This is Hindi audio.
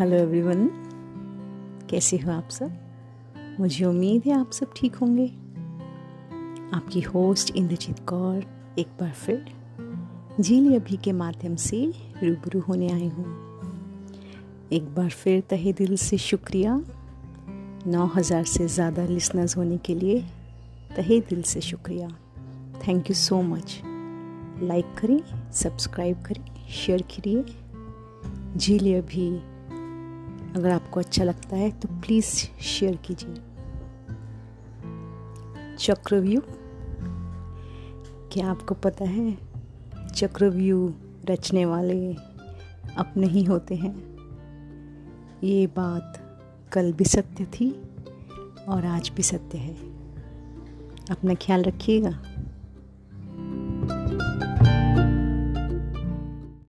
हेलो एवरीवन कैसे हो आप सब? मुझे उम्मीद है आप सब ठीक होंगे। आपकी होस्ट इंद्रजीत कौर एक बार फिर झील अभी के माध्यम से रूबरू होने आई हूँ। एक बार फिर तहे दिल से शुक्रिया। नौ हज़ार से ज़्यादा लिसनर्स होने के लिए तहे दिल से शुक्रिया। Thank you so much like करें सब्सक्राइब करें शेयर करिए। झीलिए भी अगर आपको अच्छा लगता है तो प्लीज़ शेयर कीजिए। चक्रव्यूह, क्या आपको पता है? चक्रव्यूह रचने वाले अपने ही होते हैं। ये बात कल भी सत्य थी और आज भी सत्य है। अपना ख्याल रखिएगा।